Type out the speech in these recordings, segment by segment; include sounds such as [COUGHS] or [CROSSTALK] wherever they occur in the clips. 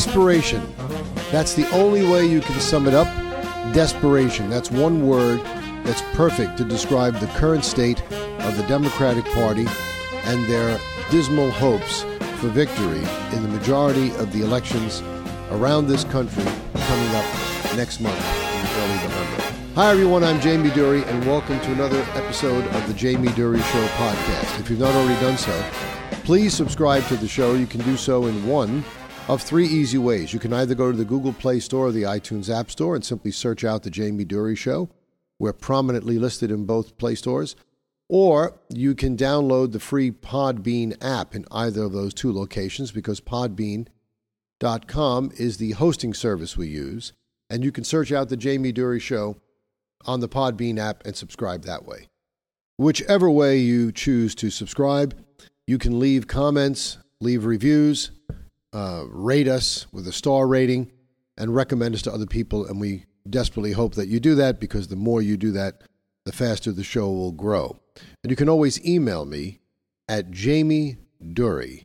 Desperation. That's the only way you can sum it up. Desperation. That's one word that's perfect to describe the current state of the Democratic Party and their dismal hopes for victory in the majority of the elections around this country coming up next month in early November. Hi, everyone. I'm Jamie Durie, and welcome to another episode of the Jamie Durie Show podcast. If you've not already done so, please subscribe to the show. You can do so in one of three easy ways. You can either go to the Google Play Store or the iTunes App Store and simply search out The Jamie Durie Show. We're prominently listed in both Play Stores. Or you can download the free Podbean app in either of those two locations because Podbean.com is the hosting service we use. And you can search out The Jamie Durie Show on the Podbean app and subscribe that way. Whichever way you choose to subscribe, you can leave comments, leave reviews, uh, rate us with a star rating, and recommend us to other people. And we desperately hope that you do that because the more you do that, the faster the show will grow. And you can always email me at Jamie Durie,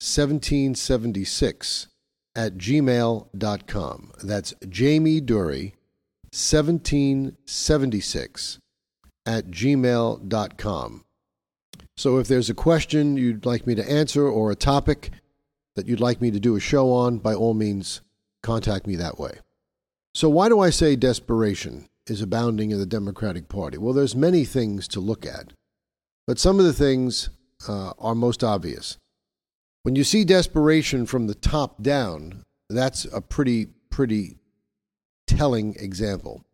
1776 at gmail.com. That's Jamie Durie, 1776 at gmail.com. So if there's a question you'd like me to answer or a topic that you'd like me to do a show on, by all means, contact me that way. So, why do I say desperation is abounding in the Democratic Party? Well, there's many things to look at, but some of the things uh, are most obvious. When you see desperation from the top down, that's a pretty, pretty telling example.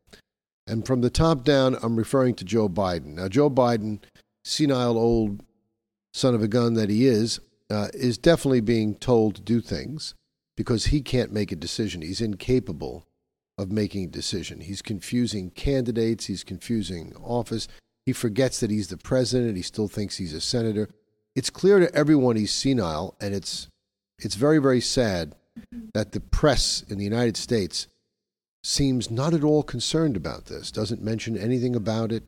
And from the top down, I'm referring to Joe Biden. Now, Joe Biden, senile old son of a gun that he is, uh, is definitely being told to do things because he can't make a decision. He's incapable of making a decision. He's confusing candidates, he's confusing office. He forgets that he's the president, he still thinks he's a senator. It's clear to everyone he's senile, and it's, it's very, very sad that the press in the United States seems not at all concerned about this, doesn't mention anything about it,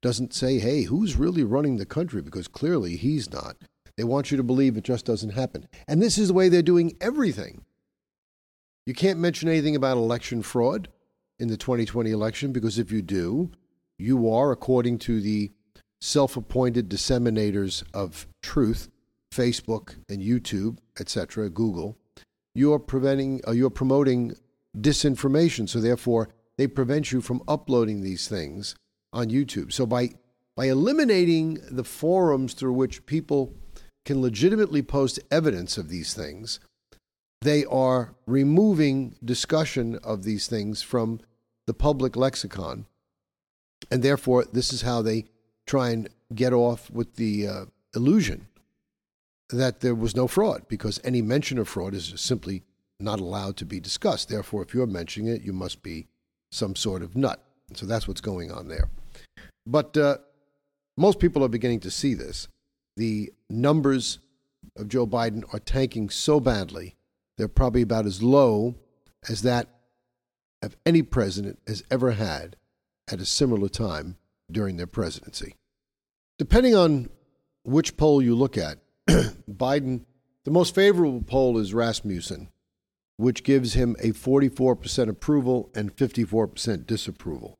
doesn't say, hey, who's really running the country? Because clearly he's not. They want you to believe it just doesn't happen. And this is the way they're doing everything. You can't mention anything about election fraud in the 2020 election because if you do, you are, according to the self appointed disseminators of truth, Facebook and YouTube, etc., Google, you're preventing, uh, you're promoting disinformation. So therefore, they prevent you from uploading these things on YouTube. So by by eliminating the forums through which people can legitimately post evidence of these things, they are removing discussion of these things from the public lexicon. And therefore, this is how they try and get off with the uh, illusion that there was no fraud, because any mention of fraud is simply not allowed to be discussed. Therefore, if you're mentioning it, you must be some sort of nut. So that's what's going on there. But uh, most people are beginning to see this. The numbers of Joe Biden are tanking so badly they're probably about as low as that of any president has ever had at a similar time during their presidency. Depending on which poll you look at, [CLEARS THROAT] Biden, the most favorable poll is Rasmussen, which gives him a 44% approval and 54% disapproval.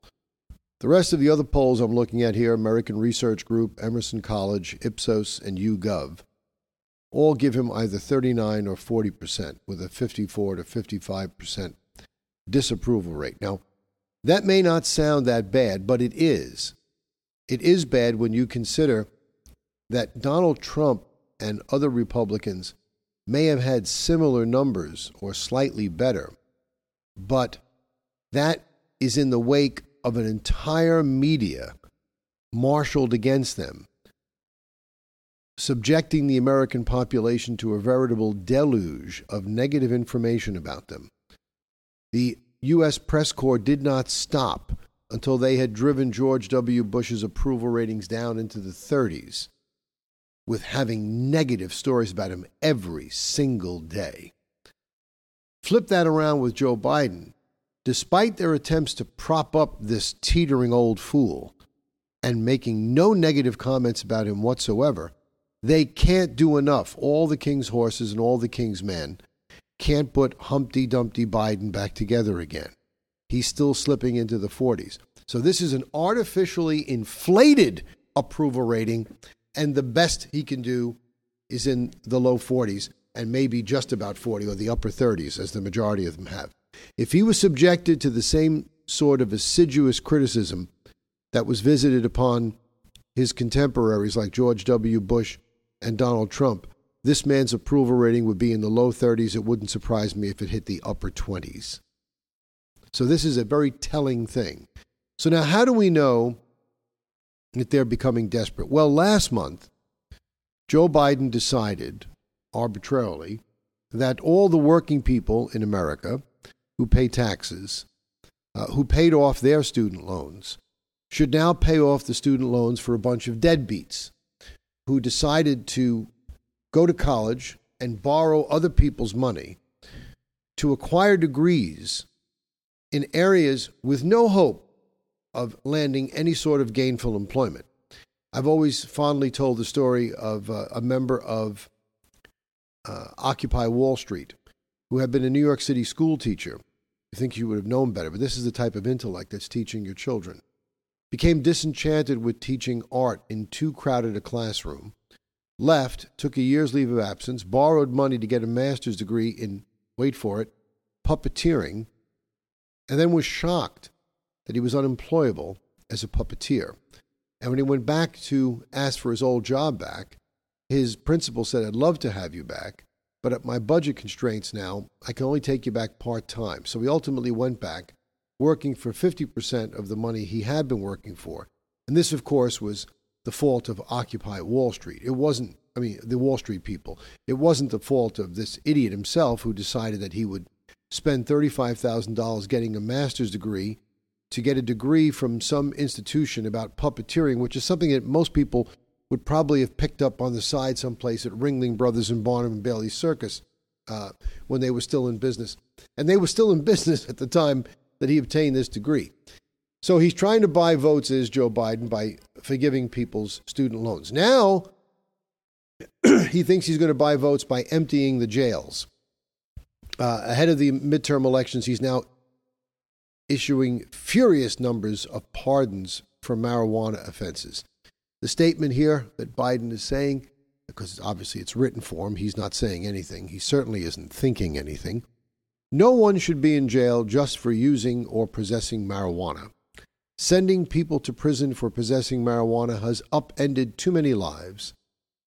The rest of the other polls I'm looking at here American Research Group, Emerson College, Ipsos, and YouGov all give him either 39 or 40 percent, with a 54 to 55 percent disapproval rate. Now, that may not sound that bad, but it is. It is bad when you consider that Donald Trump and other Republicans may have had similar numbers or slightly better, but that is in the wake of an entire media marshaled against them subjecting the American population to a veritable deluge of negative information about them. The U.S. press corps did not stop until they had driven George W. Bush's approval ratings down into the 30s, with having negative stories about him every single day. Flip that around with Joe Biden. Despite their attempts to prop up this teetering old fool and making no negative comments about him whatsoever, they can't do enough. All the king's horses and all the king's men can't put Humpty Dumpty Biden back together again. He's still slipping into the 40s. So this is an artificially inflated approval rating, and the best he can do is in the low 40s and maybe just about 40 or the upper 30s, as the majority of them have. If he was subjected to the same sort of assiduous criticism that was visited upon his contemporaries like George W. Bush and Donald Trump, this man's approval rating would be in the low 30s. It wouldn't surprise me if it hit the upper 20s. So, this is a very telling thing. So, now how do we know that they're becoming desperate? Well, last month, Joe Biden decided arbitrarily that all the working people in America who pay taxes, uh, who paid off their student loans, should now pay off the student loans for a bunch of deadbeats who decided to go to college and borrow other people's money to acquire degrees in areas with no hope of landing any sort of gainful employment. I've always fondly told the story of uh, a member of uh, Occupy Wall Street who had been a New York City school teacher. You think you would have known better, but this is the type of intellect that's teaching your children became disenchanted with teaching art in too crowded a classroom, left, took a year's leave of absence, borrowed money to get a master's degree in, wait for it, puppeteering, and then was shocked that he was unemployable as a puppeteer. And when he went back to ask for his old job back, his principal said, I'd love to have you back, but at my budget constraints now, I can only take you back part time. So he ultimately went back working for 50% of the money he had been working for. And this, of course, was the fault of Occupy Wall Street. It wasn't, I mean, the Wall Street people. It wasn't the fault of this idiot himself who decided that he would spend $35,000 getting a master's degree to get a degree from some institution about puppeteering, which is something that most people would probably have picked up on the side someplace at Ringling Brothers and Barnum and Bailey Circus uh, when they were still in business. And they were still in [LAUGHS] business at the time that he obtained this degree. So he's trying to buy votes as Joe Biden by forgiving people's student loans. Now, [CLEARS THROAT] he thinks he's going to buy votes by emptying the jails. Uh, ahead of the midterm elections, he's now issuing furious numbers of pardons for marijuana offenses. The statement here that Biden is saying, because obviously it's written for him, he's not saying anything. He certainly isn't thinking anything. No one should be in jail just for using or possessing marijuana. Sending people to prison for possessing marijuana has upended too many lives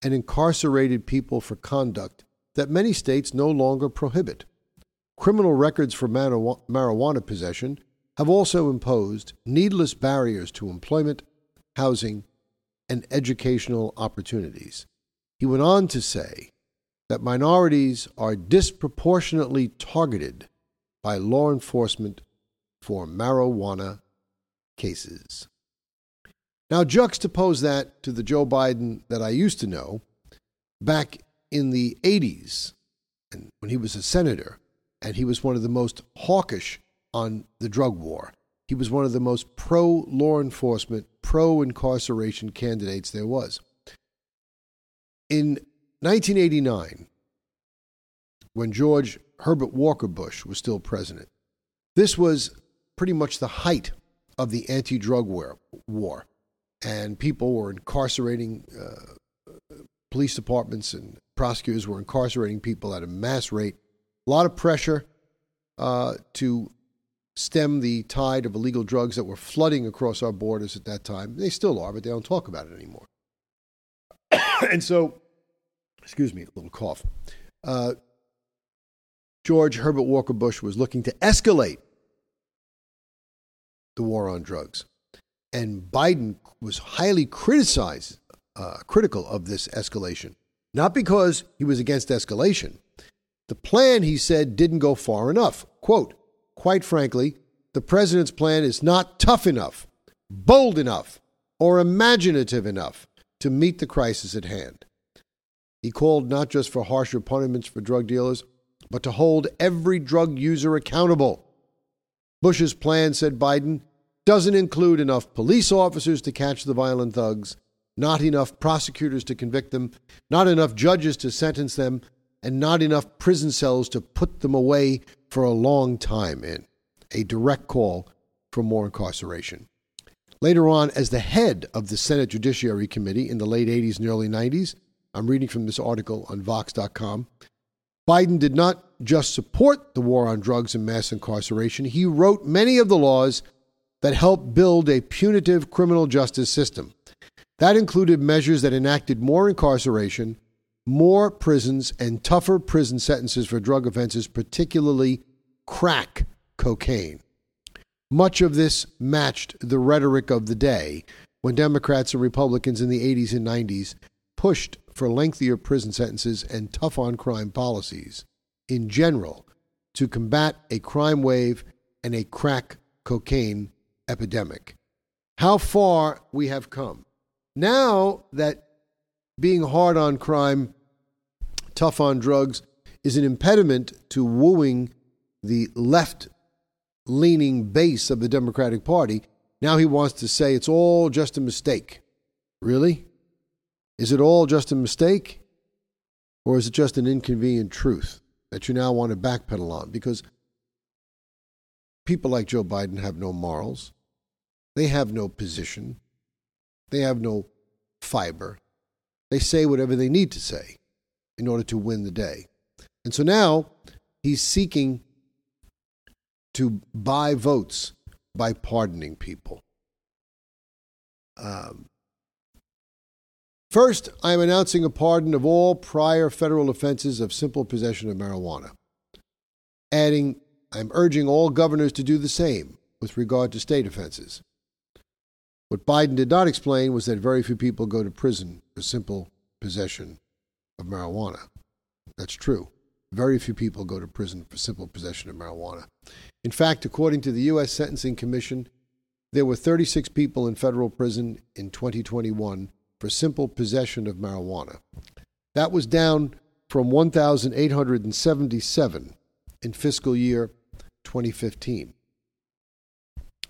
and incarcerated people for conduct that many states no longer prohibit. Criminal records for marijuana possession have also imposed needless barriers to employment, housing, and educational opportunities. He went on to say that minorities are disproportionately targeted by law enforcement for marijuana cases. Now, juxtapose that to the Joe Biden that I used to know back in the 80s and when he was a senator, and he was one of the most hawkish on the drug war. He was one of the most pro law enforcement, pro incarceration candidates there was. In 1989, when George Herbert Walker Bush was still president, this was pretty much the height of the anti drug war. And people were incarcerating, uh, police departments and prosecutors were incarcerating people at a mass rate. A lot of pressure uh, to stem the tide of illegal drugs that were flooding across our borders at that time. They still are, but they don't talk about it anymore. [COUGHS] and so excuse me, a little cough. Uh, George Herbert Walker Bush was looking to escalate the war on drugs. And Biden was highly criticized, uh, critical of this escalation, not because he was against escalation. The plan, he said, didn't go far enough. Quote, quite frankly, the president's plan is not tough enough, bold enough, or imaginative enough to meet the crisis at hand. He called not just for harsher punishments for drug dealers, but to hold every drug user accountable. Bush's plan, said Biden, doesn't include enough police officers to catch the violent thugs, not enough prosecutors to convict them, not enough judges to sentence them, and not enough prison cells to put them away for a long time in. A direct call for more incarceration. Later on, as the head of the Senate Judiciary Committee in the late 80s and early 90s, I'm reading from this article on Vox.com. Biden did not just support the war on drugs and mass incarceration, he wrote many of the laws that helped build a punitive criminal justice system. That included measures that enacted more incarceration, more prisons, and tougher prison sentences for drug offenses, particularly crack cocaine. Much of this matched the rhetoric of the day when Democrats and Republicans in the 80s and 90s pushed for lengthier prison sentences and tough on crime policies in general to combat a crime wave and a crack cocaine epidemic. How far we have come. Now that being hard on crime, tough on drugs, is an impediment to wooing the left leaning base of the Democratic Party. Now he wants to say it's all just a mistake. Really? Is it all just a mistake? Or is it just an inconvenient truth that you now want to backpedal on? Because people like Joe Biden have no morals, they have no position, they have no fiber. They say whatever they need to say in order to win the day. And so now he's seeking to buy votes by pardoning people. Um, first, I am announcing a pardon of all prior federal offenses of simple possession of marijuana. Adding, I'm urging all governors to do the same with regard to state offenses. What Biden did not explain was that very few people go to prison for simple possession of marijuana. That's true. Very few people go to prison for simple possession of marijuana. In fact, according to the U.S. Sentencing Commission, there were 36 people in federal prison in 2021 for simple possession of marijuana. That was down from 1,877 in fiscal year 2015.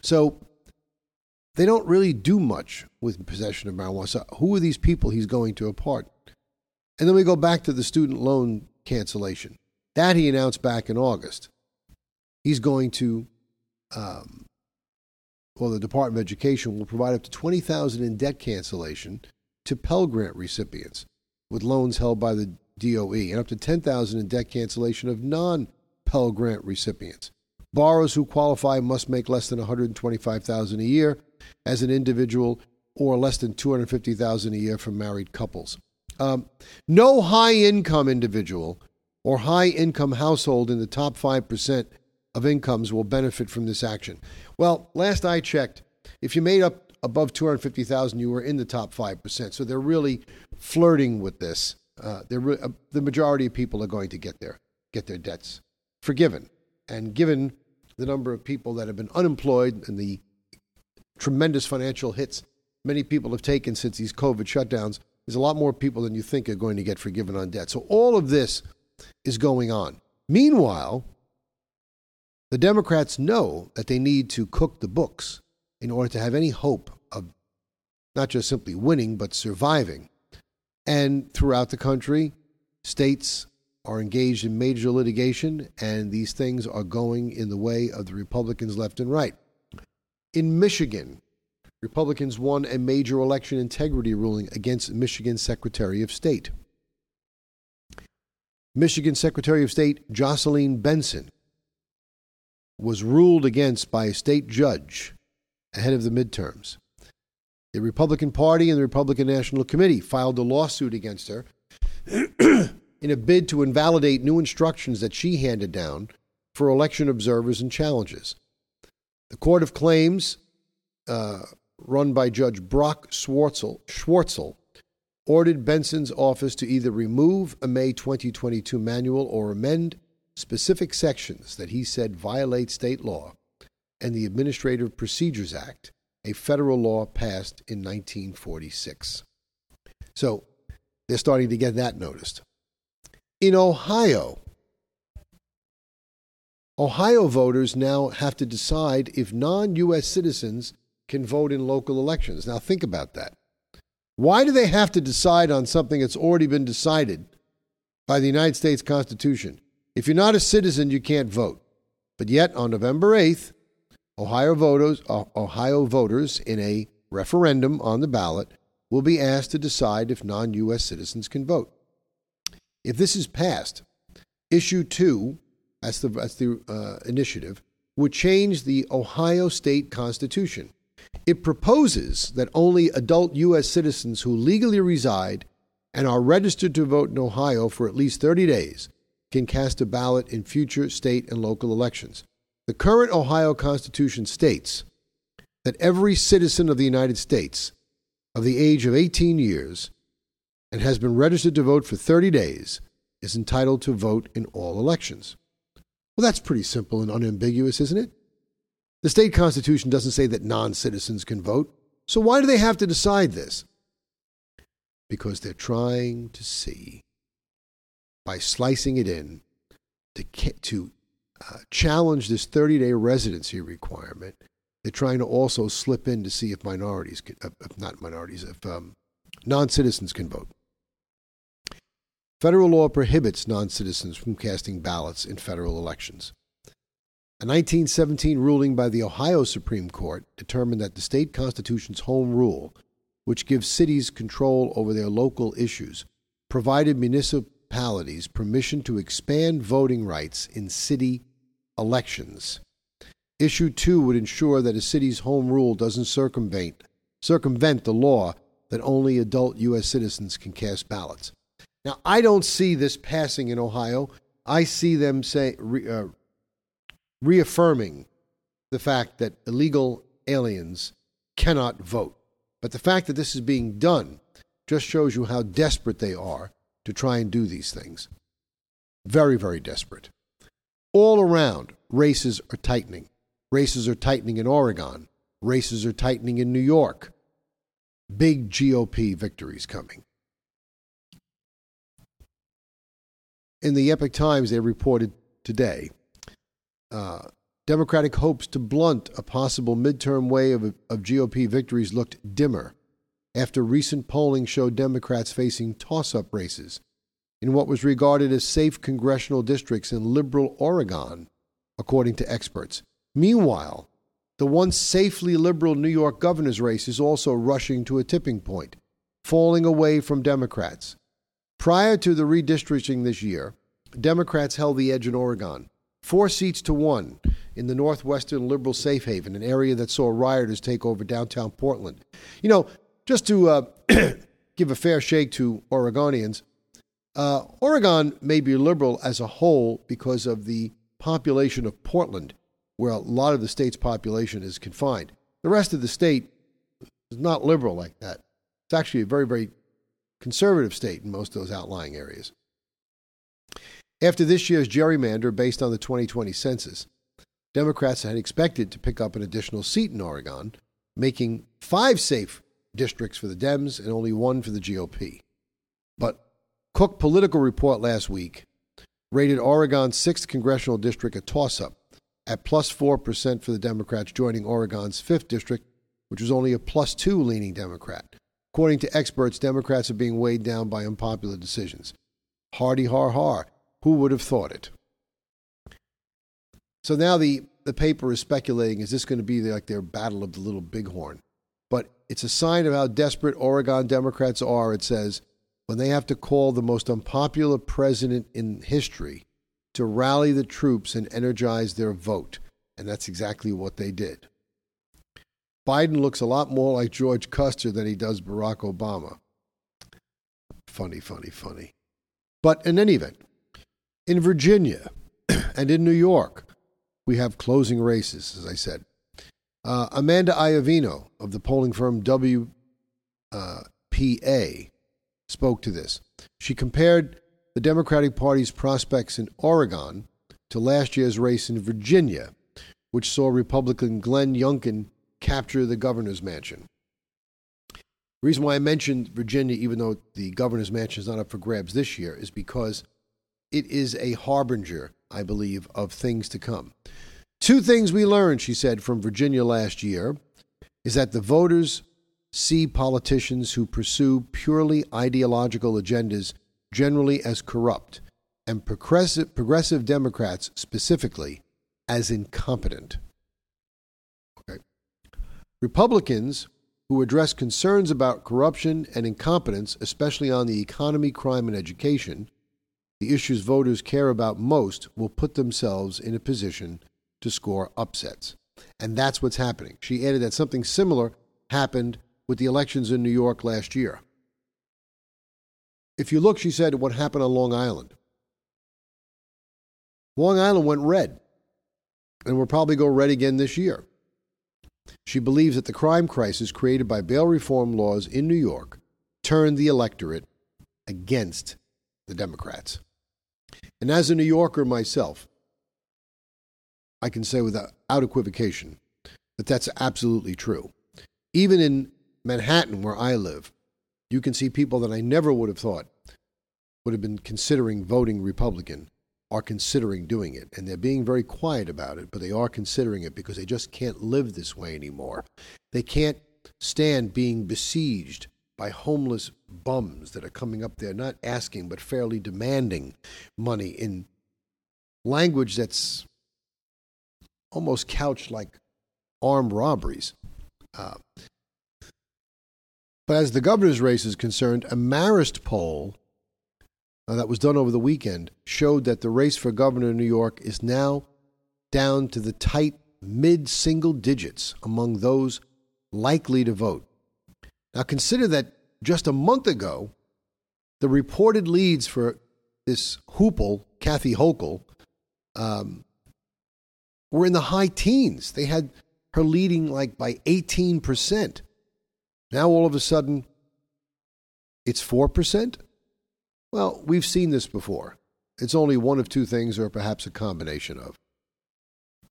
So they don't really do much with possession of marijuana. So who are these people he's going to impart? And then we go back to the student loan cancellation. That he announced back in August he's going to, um, well, the Department of Education will provide up to 20000 in debt cancellation to Pell Grant recipients with loans held by the DOE and up to 10000 in debt cancellation of non Pell Grant recipients. Borrowers who qualify must make less than 125000 a year as an individual or less than 250000 a year for married couples. Um, no high income individual or high income household in the top 5% of incomes will benefit from this action. Well, last I checked, if you made up above 250,000, you were in the top 5%. So they're really flirting with this. Uh, re- uh, the majority of people are going to get their, get their debts forgiven. And given the number of people that have been unemployed and the tremendous financial hits many people have taken since these COVID shutdowns, there's a lot more people than you think are going to get forgiven on debt. So all of this is going on. Meanwhile, the Democrats know that they need to cook the books in order to have any hope of not just simply winning, but surviving. And throughout the country, states are engaged in major litigation, and these things are going in the way of the Republicans left and right. In Michigan, Republicans won a major election integrity ruling against Michigan Secretary of State. Michigan Secretary of State Jocelyn Benson was ruled against by a state judge ahead of the midterms. The Republican Party and the Republican National Committee filed a lawsuit against her [CLEARS THROAT] in a bid to invalidate new instructions that she handed down for election observers and challenges. The Court of Claims, uh, run by Judge Brock Swartzle, Swartzle, ordered Benson's office to either remove a May 2022 manual or amend specific sections that he said violate state law and the Administrative Procedures Act, a federal law passed in 1946. So they're starting to get that noticed. In Ohio, Ohio voters now have to decide if non U.S. citizens can vote in local elections. Now, think about that. Why do they have to decide on something that's already been decided by the United States Constitution. If you're not a citizen, you can't vote. But yet, on November 8th, Ohio voters, Ohio voters in a referendum on the ballot will be asked to decide if non U.S. citizens can vote. If this is passed, issue two, that's the, that's the uh, initiative, would change the Ohio state constitution. It proposes that only adult U.S. citizens who legally reside and are registered to vote in Ohio for at least 30 days can cast a ballot in future state and local elections. The current Ohio Constitution states that every citizen of the United States of the age of 18 years and has been registered to vote for 30 days is entitled to vote in all elections. Well, that's pretty simple and unambiguous, isn't it? The state constitution doesn't say that non citizens can vote. So why do they have to decide this? Because they're trying to see, by slicing it in, to, to uh, challenge this 30 day residency requirement. They're trying to also slip in to see if minorities, can, uh, if not minorities, if um, non citizens can vote. Federal law prohibits non citizens from casting ballots in federal elections. A 1917 ruling by the Ohio Supreme Court determined that the state constitution's home rule, which gives cities control over their local issues, provided municipalities permission to expand voting rights in city elections. Issue 2 would ensure that a city's home rule doesn't circumvent, circumvent the law that only adult U.S. citizens can cast ballots. Now, I don't see this passing in Ohio. I see them say, re, uh, reaffirming the fact that illegal aliens cannot vote. But the fact that this is being done just shows you how desperate they are to try and do these things. Very, very desperate. All around, races are tightening. Races are tightening in Oregon. Races are tightening in New York. Big GOP victories coming. In the Epoch Times, they reported today uh, Democratic hopes to blunt a possible midterm wave of, of GOP victories looked dimmer after recent polling showed Democrats facing toss up races in what was regarded as safe congressional districts in liberal Oregon, according to experts. Meanwhile, the once safely liberal New York governor's race is also rushing to a tipping point, falling away from Democrats. Prior to the redistricting this year, Democrats held the edge in Oregon, four seats to one in the northwestern liberal safe haven, an area that saw rioters take over downtown Portland. You know, just to uh, [CLEARS THROAT] give a fair shake to Oregonians, uh, Oregon may be liberal as a whole because of the population of Portland, where a lot of the state's population is confined. The rest of the state is not liberal like that. It's actually a very, very conservative state in most of those outlying areas. After this year's gerrymander based on the 2020 census, Democrats had expected to pick up an additional seat in Oregon, making five safe districts for the Dems and only one for the GOP. But Cook Political Report last week rated Oregon's 6th congressional district a toss up at plus 4% for the Democrats, joining Oregon's 5th district, which was only a plus 2 leaning Democrat. According to experts, Democrats are being weighed down by unpopular decisions. Hardy har har. Who would have thought it? So now the, the paper is speculating is this going to be like their battle of the little bighorn? But it's a sign of how desperate Oregon Democrats are. It says when they have to call the most unpopular president in history to rally the troops and energize their vote. And that's exactly what they did. Biden looks a lot more like George Custer than he does Barack Obama. Funny, funny, funny. But in any event, in Virginia [CLEARS THROAT] and in New York, we have closing races, as I said. Uh, Amanda Iovino of the polling firm WPA spoke to this. She compared the Democratic Party's prospects in Oregon to last year's race in Virginia, which saw Republican Glenn Youngkin capture the governor's mansion. The reason why I mentioned Virginia, even though the governor's mansion is not up for grabs this year, is because it is a harbinger, I believe, of things to come. Two things we learned, she said, from Virginia last year is that the voters see politicians who pursue purely ideological agendas generally as corrupt, and progressive, progressive Democrats specifically as incompetent. Republicans who address concerns about corruption and incompetence, especially on the economy, crime, and education, the issues voters care about most, will put themselves in a position to score upsets. And that's what's happening. She added that something similar happened with the elections in New York last year. If you look, she said, at what happened on Long Island. Long Island went red and will probably go red again this year. She believes that the crime crisis created by bail reform laws in New York turned the electorate against the Democrats. And as a New Yorker myself, I can say without equivocation that that's absolutely true. Even in Manhattan, where I live, you can see people that I never would have thought would have been considering voting Republican are considering doing it. And they're being very quiet about it, but they are considering it because they just can't live this way anymore. They can't stand being besieged by homeless bums that are coming up there, not asking, but fairly demanding money in language that's almost couched like armed robberies. Uh, but as the governor's race is concerned, a Marist poll uh, that was done over the weekend showed that the race for governor in New York is now down to the tight mid single digits among those likely to vote. Now consider that just a month ago, the reported leads for this hoople, Kathy Hochul, um, were in the high teens. They had her leading like by 18%. Now all of a sudden, it's 4%? Well, we've seen this before. It's only one of two things, or perhaps a combination of.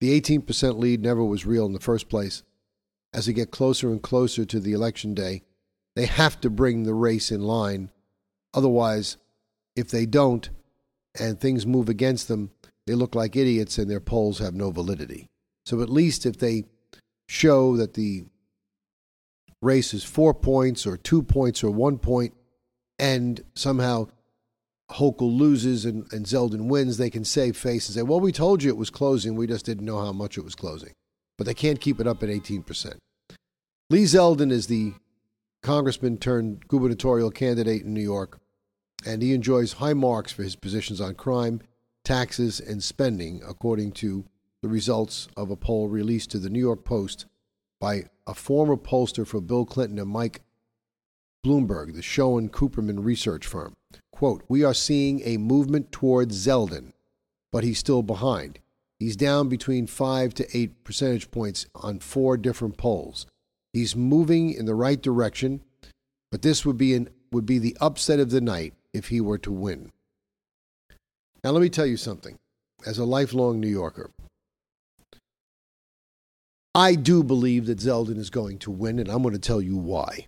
The 18% lead never was real in the first place. As they get closer and closer to the election day, they have to bring the race in line. Otherwise, if they don't and things move against them, they look like idiots and their polls have no validity. So at least if they show that the race is four points or two points or one point, and somehow Hochul loses and, and Zeldin wins, they can save face and say, well, we told you it was closing. We just didn't know how much it was closing. But they can't keep it up at 18%. Lee Zeldin is the congressman turned gubernatorial candidate in New York, and he enjoys high marks for his positions on crime, taxes, and spending, according to the results of a poll released to the New York Post by a former pollster for Bill Clinton and Mike Bloomberg, the Schoen Cooperman research firm. Quote, We are seeing a movement towards Zeldin, but he's still behind. He's down between 5 to 8 percentage points on four different polls. He's moving in the right direction, but this would be, an, would be the upset of the night if he were to win. Now, let me tell you something. As a lifelong New Yorker, I do believe that Zeldin is going to win, and I'm going to tell you why.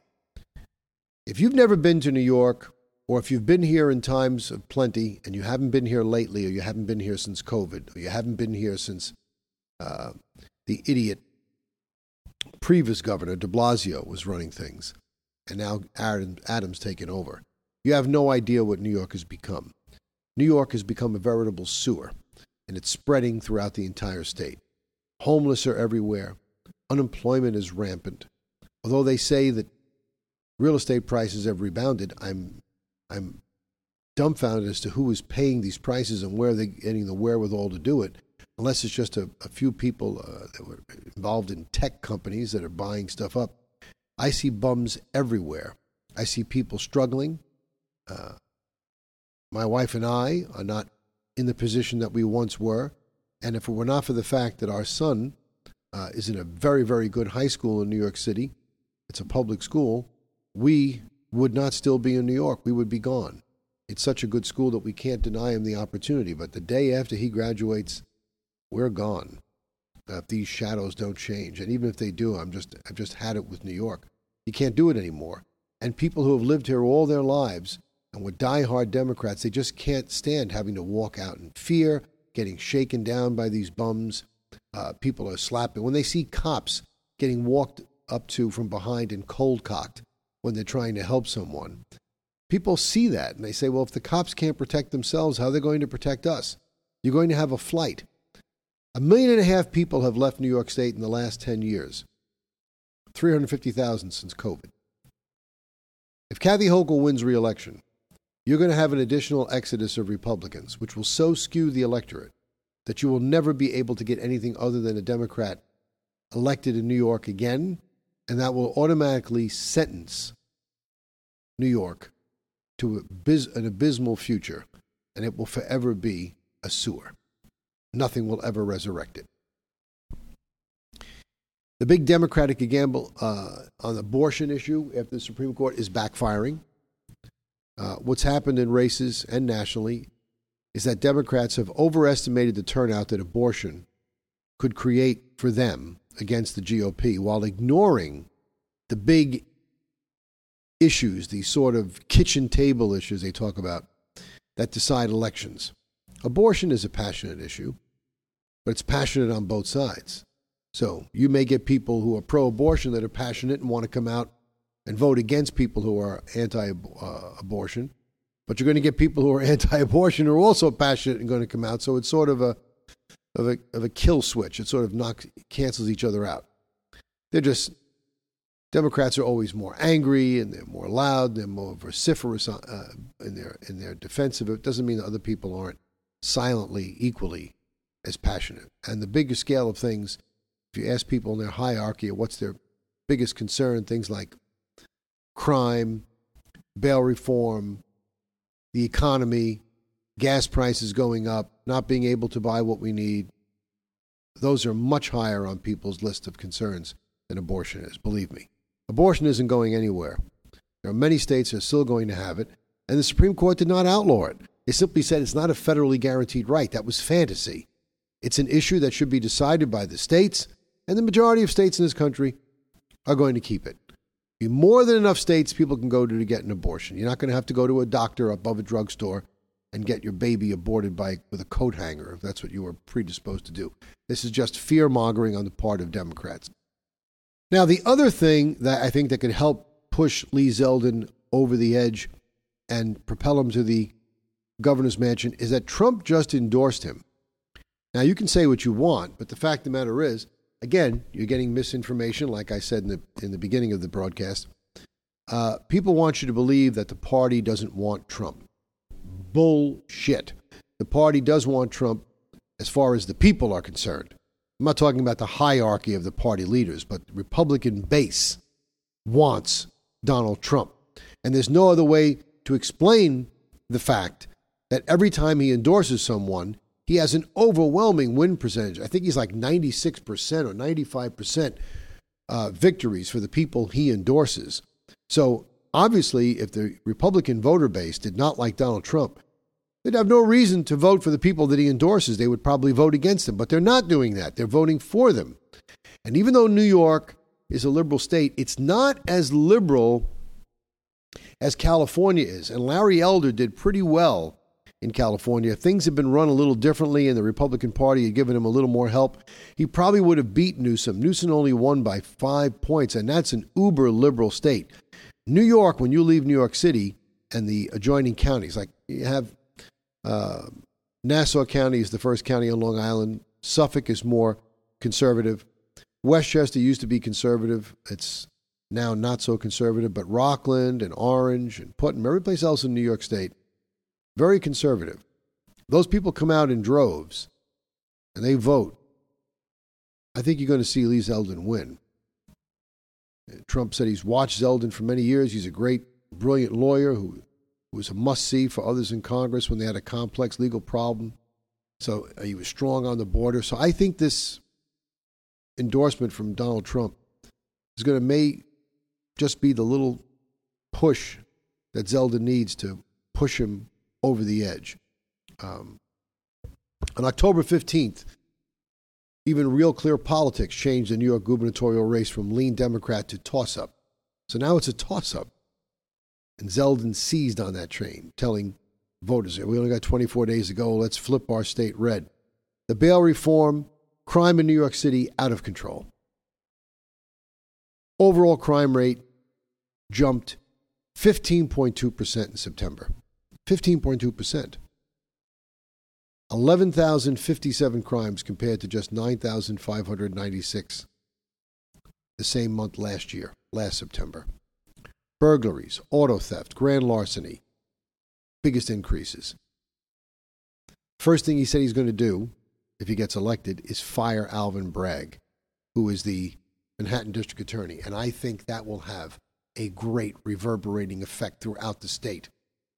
If you've never been to New York, or if you've been here in times of plenty and you haven't been here lately, or you haven't been here since COVID, or you haven't been here since uh, the idiot previous governor de Blasio was running things, and now Adam, Adams taken over, you have no idea what New York has become. New York has become a veritable sewer, and it's spreading throughout the entire state. Homeless are everywhere. Unemployment is rampant. Although they say that real estate prices have rebounded, I'm I'm dumbfounded as to who is paying these prices and where they're getting the wherewithal to do it, unless it's just a, a few people uh, that were involved in tech companies that are buying stuff up. I see bums everywhere. I see people struggling. Uh, my wife and I are not in the position that we once were. And if it were not for the fact that our son uh, is in a very, very good high school in New York City, it's a public school, we would not still be in New York. We would be gone. It's such a good school that we can't deny him the opportunity. But the day after he graduates, we're gone. Uh, if these shadows don't change, and even if they do, I'm just I've just had it with New York. You can't do it anymore. And people who have lived here all their lives and were die-hard Democrats, they just can't stand having to walk out in fear, getting shaken down by these bums. Uh, people are slapping when they see cops getting walked up to from behind and cold cocked when they're trying to help someone. people see that and they say, well, if the cops can't protect themselves, how are they going to protect us? You're going to have a flight. A million and a half people have left New York State in the last 10 years, 350,000 since COVID. If Kathy Hochul wins re election, you're going to have an additional exodus of Republicans, which will so skew the electorate that you will never be able to get anything other than a Democrat elected in New York again, and that will automatically sentence New York to an abysmal future, and it will forever be a sewer. Nothing will ever resurrect it. The big Democratic gamble uh, on the abortion issue after the Supreme Court is backfiring. Uh, what's happened in races and nationally is that Democrats have overestimated the turnout that abortion could create for them against the GOP while ignoring the big issues, the sort of kitchen table issues they talk about that decide elections. Abortion is a passionate issue, but it's passionate on both sides. So you may get people who are pro abortion that are passionate and want to come out and vote against people who are anti uh, abortion. But you're going to get people who are [LAUGHS] anti abortion who are also passionate and going to come out. So it's sort of a, of a, of a kill switch. It sort of knocks, cancels each other out. They're just, Democrats are always more angry and they're more loud, and they're more vociferous uh, in, their, in their defense of it. Doesn't mean that other people aren't silently equally as passionate. And the bigger scale of things, if you ask people in their hierarchy what's their biggest concern, things like crime, bail reform, the economy, gas prices going up, not being able to buy what we need, those are much higher on people's list of concerns than abortion is, believe me. Abortion isn't going anywhere. There are many states that are still going to have it, and the Supreme Court did not outlaw it. They simply said it's not a federally guaranteed right. That was fantasy. It's an issue that should be decided by the states, and the majority of states in this country are going to keep it. Be more than enough states people can go to to get an abortion. You're not going to have to go to a doctor above a drugstore and get your baby aborted by with a coat hanger if that's what you were predisposed to do. This is just fear mongering on the part of Democrats. Now, the other thing that I think that could help push Lee Zeldin over the edge and propel him to the governor's mansion is that Trump just endorsed him. Now, you can say what you want, but the fact of the matter is, again, you're getting misinformation, like I said in the, in the beginning of the broadcast. Uh, people want you to believe that the party doesn't want Trump. Bullshit. The party does want Trump as far as the people are concerned. I'm not talking about the hierarchy of the party leaders, but the Republican base wants Donald Trump. And there's no other way to explain the fact that every time he endorses someone, he has an overwhelming win percentage. I think he's like 96% or 95% uh, victories for the people he endorses. So obviously, if the Republican voter base did not like Donald Trump, they'd have no reason to vote for the people that he endorses. They would probably vote against him, but they're not doing that. They're voting for them. And even though New York is a liberal state, it's not as liberal as California is. And Larry Elder did pretty well in California. Things had been run a little differently and the Republican Party had given him a little more help, he probably would have beat Newsom. Newsom only won by five points, and that's an uber liberal state. New York, when you leave New York City and the adjoining counties, like you have uh, Nassau County is the first county on Long Island, Suffolk is more conservative. Westchester used to be conservative. It's now not so conservative, but Rockland and Orange and Putnam, every place else in New York State very conservative. Those people come out in droves and they vote. I think you're going to see Lee Zeldin win. Trump said he's watched Zeldin for many years. He's a great, brilliant lawyer who, was a must see for others in Congress when they had a complex legal problem. So uh, he was strong on the border. So I think this endorsement from Donald Trump is going to may just be the little push that Zeldin needs to push him over the edge. Um, on October 15th, even Real Clear Politics changed the New York gubernatorial race from lean Democrat to toss up. So now it's a toss up. And Zeldin seized on that train, telling voters, we only got 24 days to go, let's flip our state red. The bail reform, crime in New York City out of control. Overall crime rate jumped 15.2% in September. 15.2%. 11,057 crimes compared to just 9,596 the same month last year, last September. Burglaries, auto theft, grand larceny, biggest increases. First thing he said he's going to do if he gets elected is fire Alvin Bragg, who is the Manhattan District Attorney. And I think that will have a great reverberating effect throughout the state.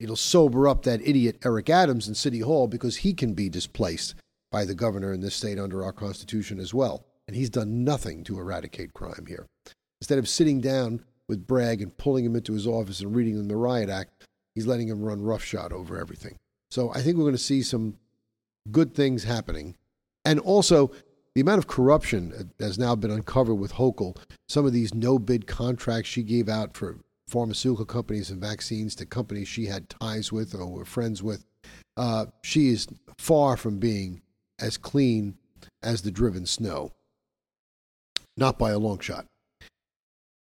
It'll sober up that idiot Eric Adams in City Hall because he can be displaced by the governor in this state under our Constitution as well. And he's done nothing to eradicate crime here. Instead of sitting down with Bragg and pulling him into his office and reading him the Riot Act, he's letting him run roughshod over everything. So I think we're going to see some good things happening. And also, the amount of corruption has now been uncovered with Hochul. Some of these no bid contracts she gave out for pharmaceutical companies and vaccines to companies she had ties with or were friends with. Uh, she is far from being as clean as the driven snow. Not by a long shot.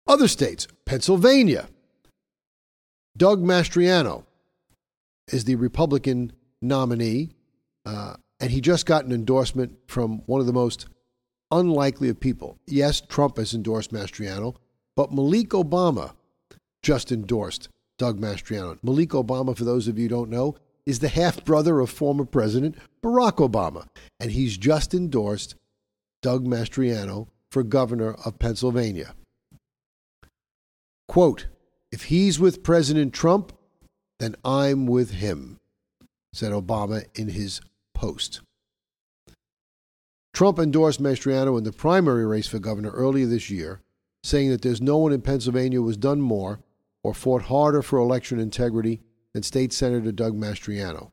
Other states, Pennsylvania. Doug Mastriano is the Republican nominee, uh, and he just got an endorsement from one of the most unlikely of people. Yes, Trump has endorsed Mastriano, but Malik Obama just endorsed Doug Mastriano. Malik Obama, for those of you who don't know, is the half brother of former President Barack Obama, and he's just endorsed Doug Mastriano for governor of Pennsylvania. Quote, if he's with President Trump, then I'm with him, said Obama in his post. Trump endorsed Mastriano in the primary race for governor earlier this year, saying that there's no one in Pennsylvania who has done more or fought harder for election integrity than State Senator Doug Mastriano.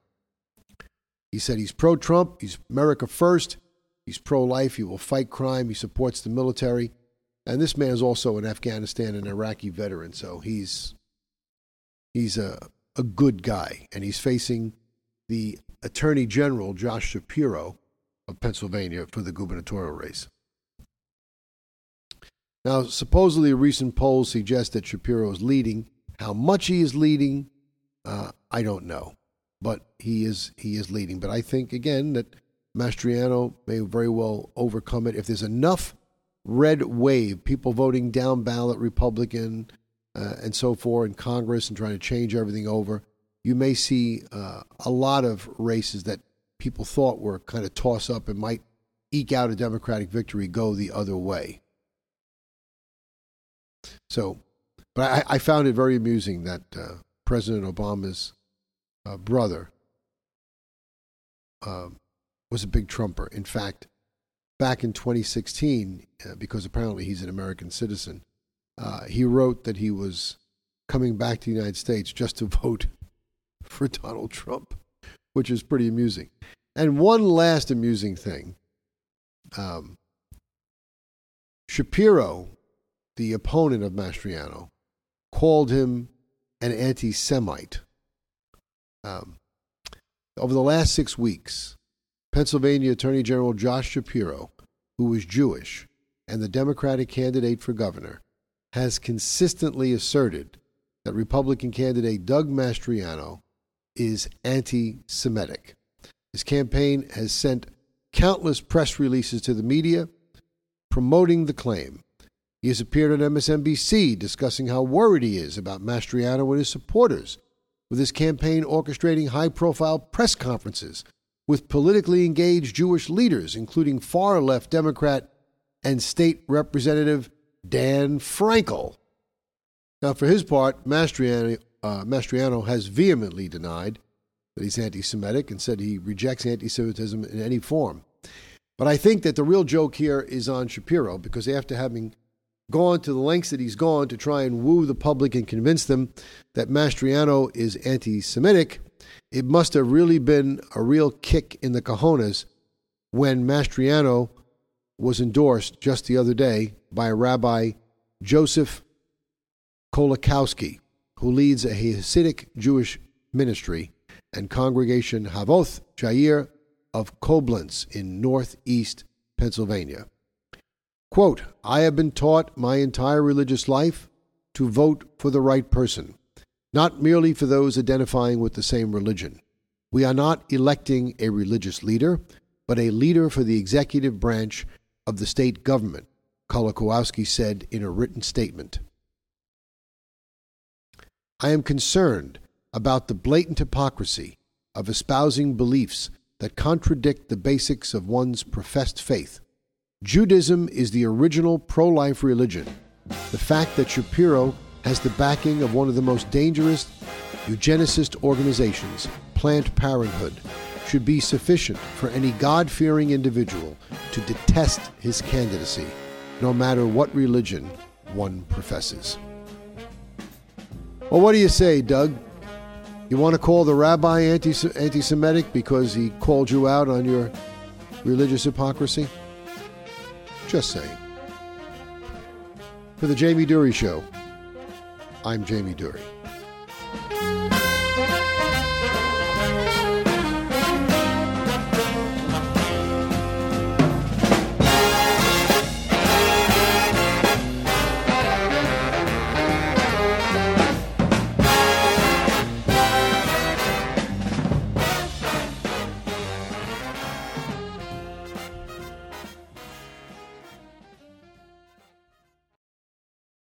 He said he's pro Trump, he's America first, he's pro life, he will fight crime, he supports the military. And this man is also an Afghanistan and Iraqi veteran, so he's he's a, a good guy. And he's facing the Attorney General, Josh Shapiro of Pennsylvania, for the gubernatorial race. Now, supposedly, recent polls suggest that Shapiro is leading. How much he is leading, uh, I don't know, but he is he is leading. But I think again that Mastriano may very well overcome it if there's enough red wave, people voting down ballot Republican uh, and so forth in Congress and trying to change everything over. You may see uh, a lot of races that people thought were kind of toss up and might eke out a Democratic victory go the other way. So, but I, I found it very amusing that uh, President Obama's uh, brother uh, was a big Trumper. In fact, back in 2016, uh, because apparently he's an American citizen, uh, he wrote that he was coming back to the United States just to [LAUGHS] vote for Donald Trump, which is pretty amusing. And one last amusing thing um, Shapiro the opponent of Mastriano, called him an anti Semite. Um, over the last six weeks, Pennsylvania Attorney General Josh Shapiro, who was Jewish and the Democratic candidate for governor, has consistently asserted that Republican candidate Doug Mastriano is anti Semitic. His campaign has sent countless press releases to the media promoting the claim. He has appeared on MSNBC discussing how worried he is about Mastriano and his supporters, with his campaign orchestrating high profile press conferences with politically engaged Jewish leaders, including far left Democrat and state representative Dan Frankel. Now, for his part, Mastriano, uh, Mastriano has vehemently denied that he's anti Semitic and said he rejects anti Semitism in any form. But I think that the real joke here is on Shapiro because after having gone to the lengths that he's gone to try and woo the public and convince them that Mastriano is anti Semitic, it must have really been a real kick in the cojones when Mastriano was endorsed just the other day by Rabbi Joseph Kolakowski, who leads a Hasidic Jewish ministry and congregation Havoth Jair of Koblenz in northeast Pennsylvania. Quote, I have been taught my entire religious life to vote for the right person. not merely for those identifying with the same religion. We are not electing a religious leader, but a leader for the executive branch of the state government, Kolakowski said in a written statement. I am concerned about the blatant hypocrisy of espousing beliefs that contradict the basics of one's professed faith. Judaism is the original pro life religion. The fact that Shapiro has the backing of one of the most dangerous eugenicist organizations, Planned Parenthood, should be sufficient for any God fearing individual to detest his candidacy, no matter what religion one professes. Well, what do you say, Doug? You want to call the rabbi anti Semitic because he called you out on your religious hypocrisy? Just saying. For the Jamie Durie Show, I'm Jamie Durie.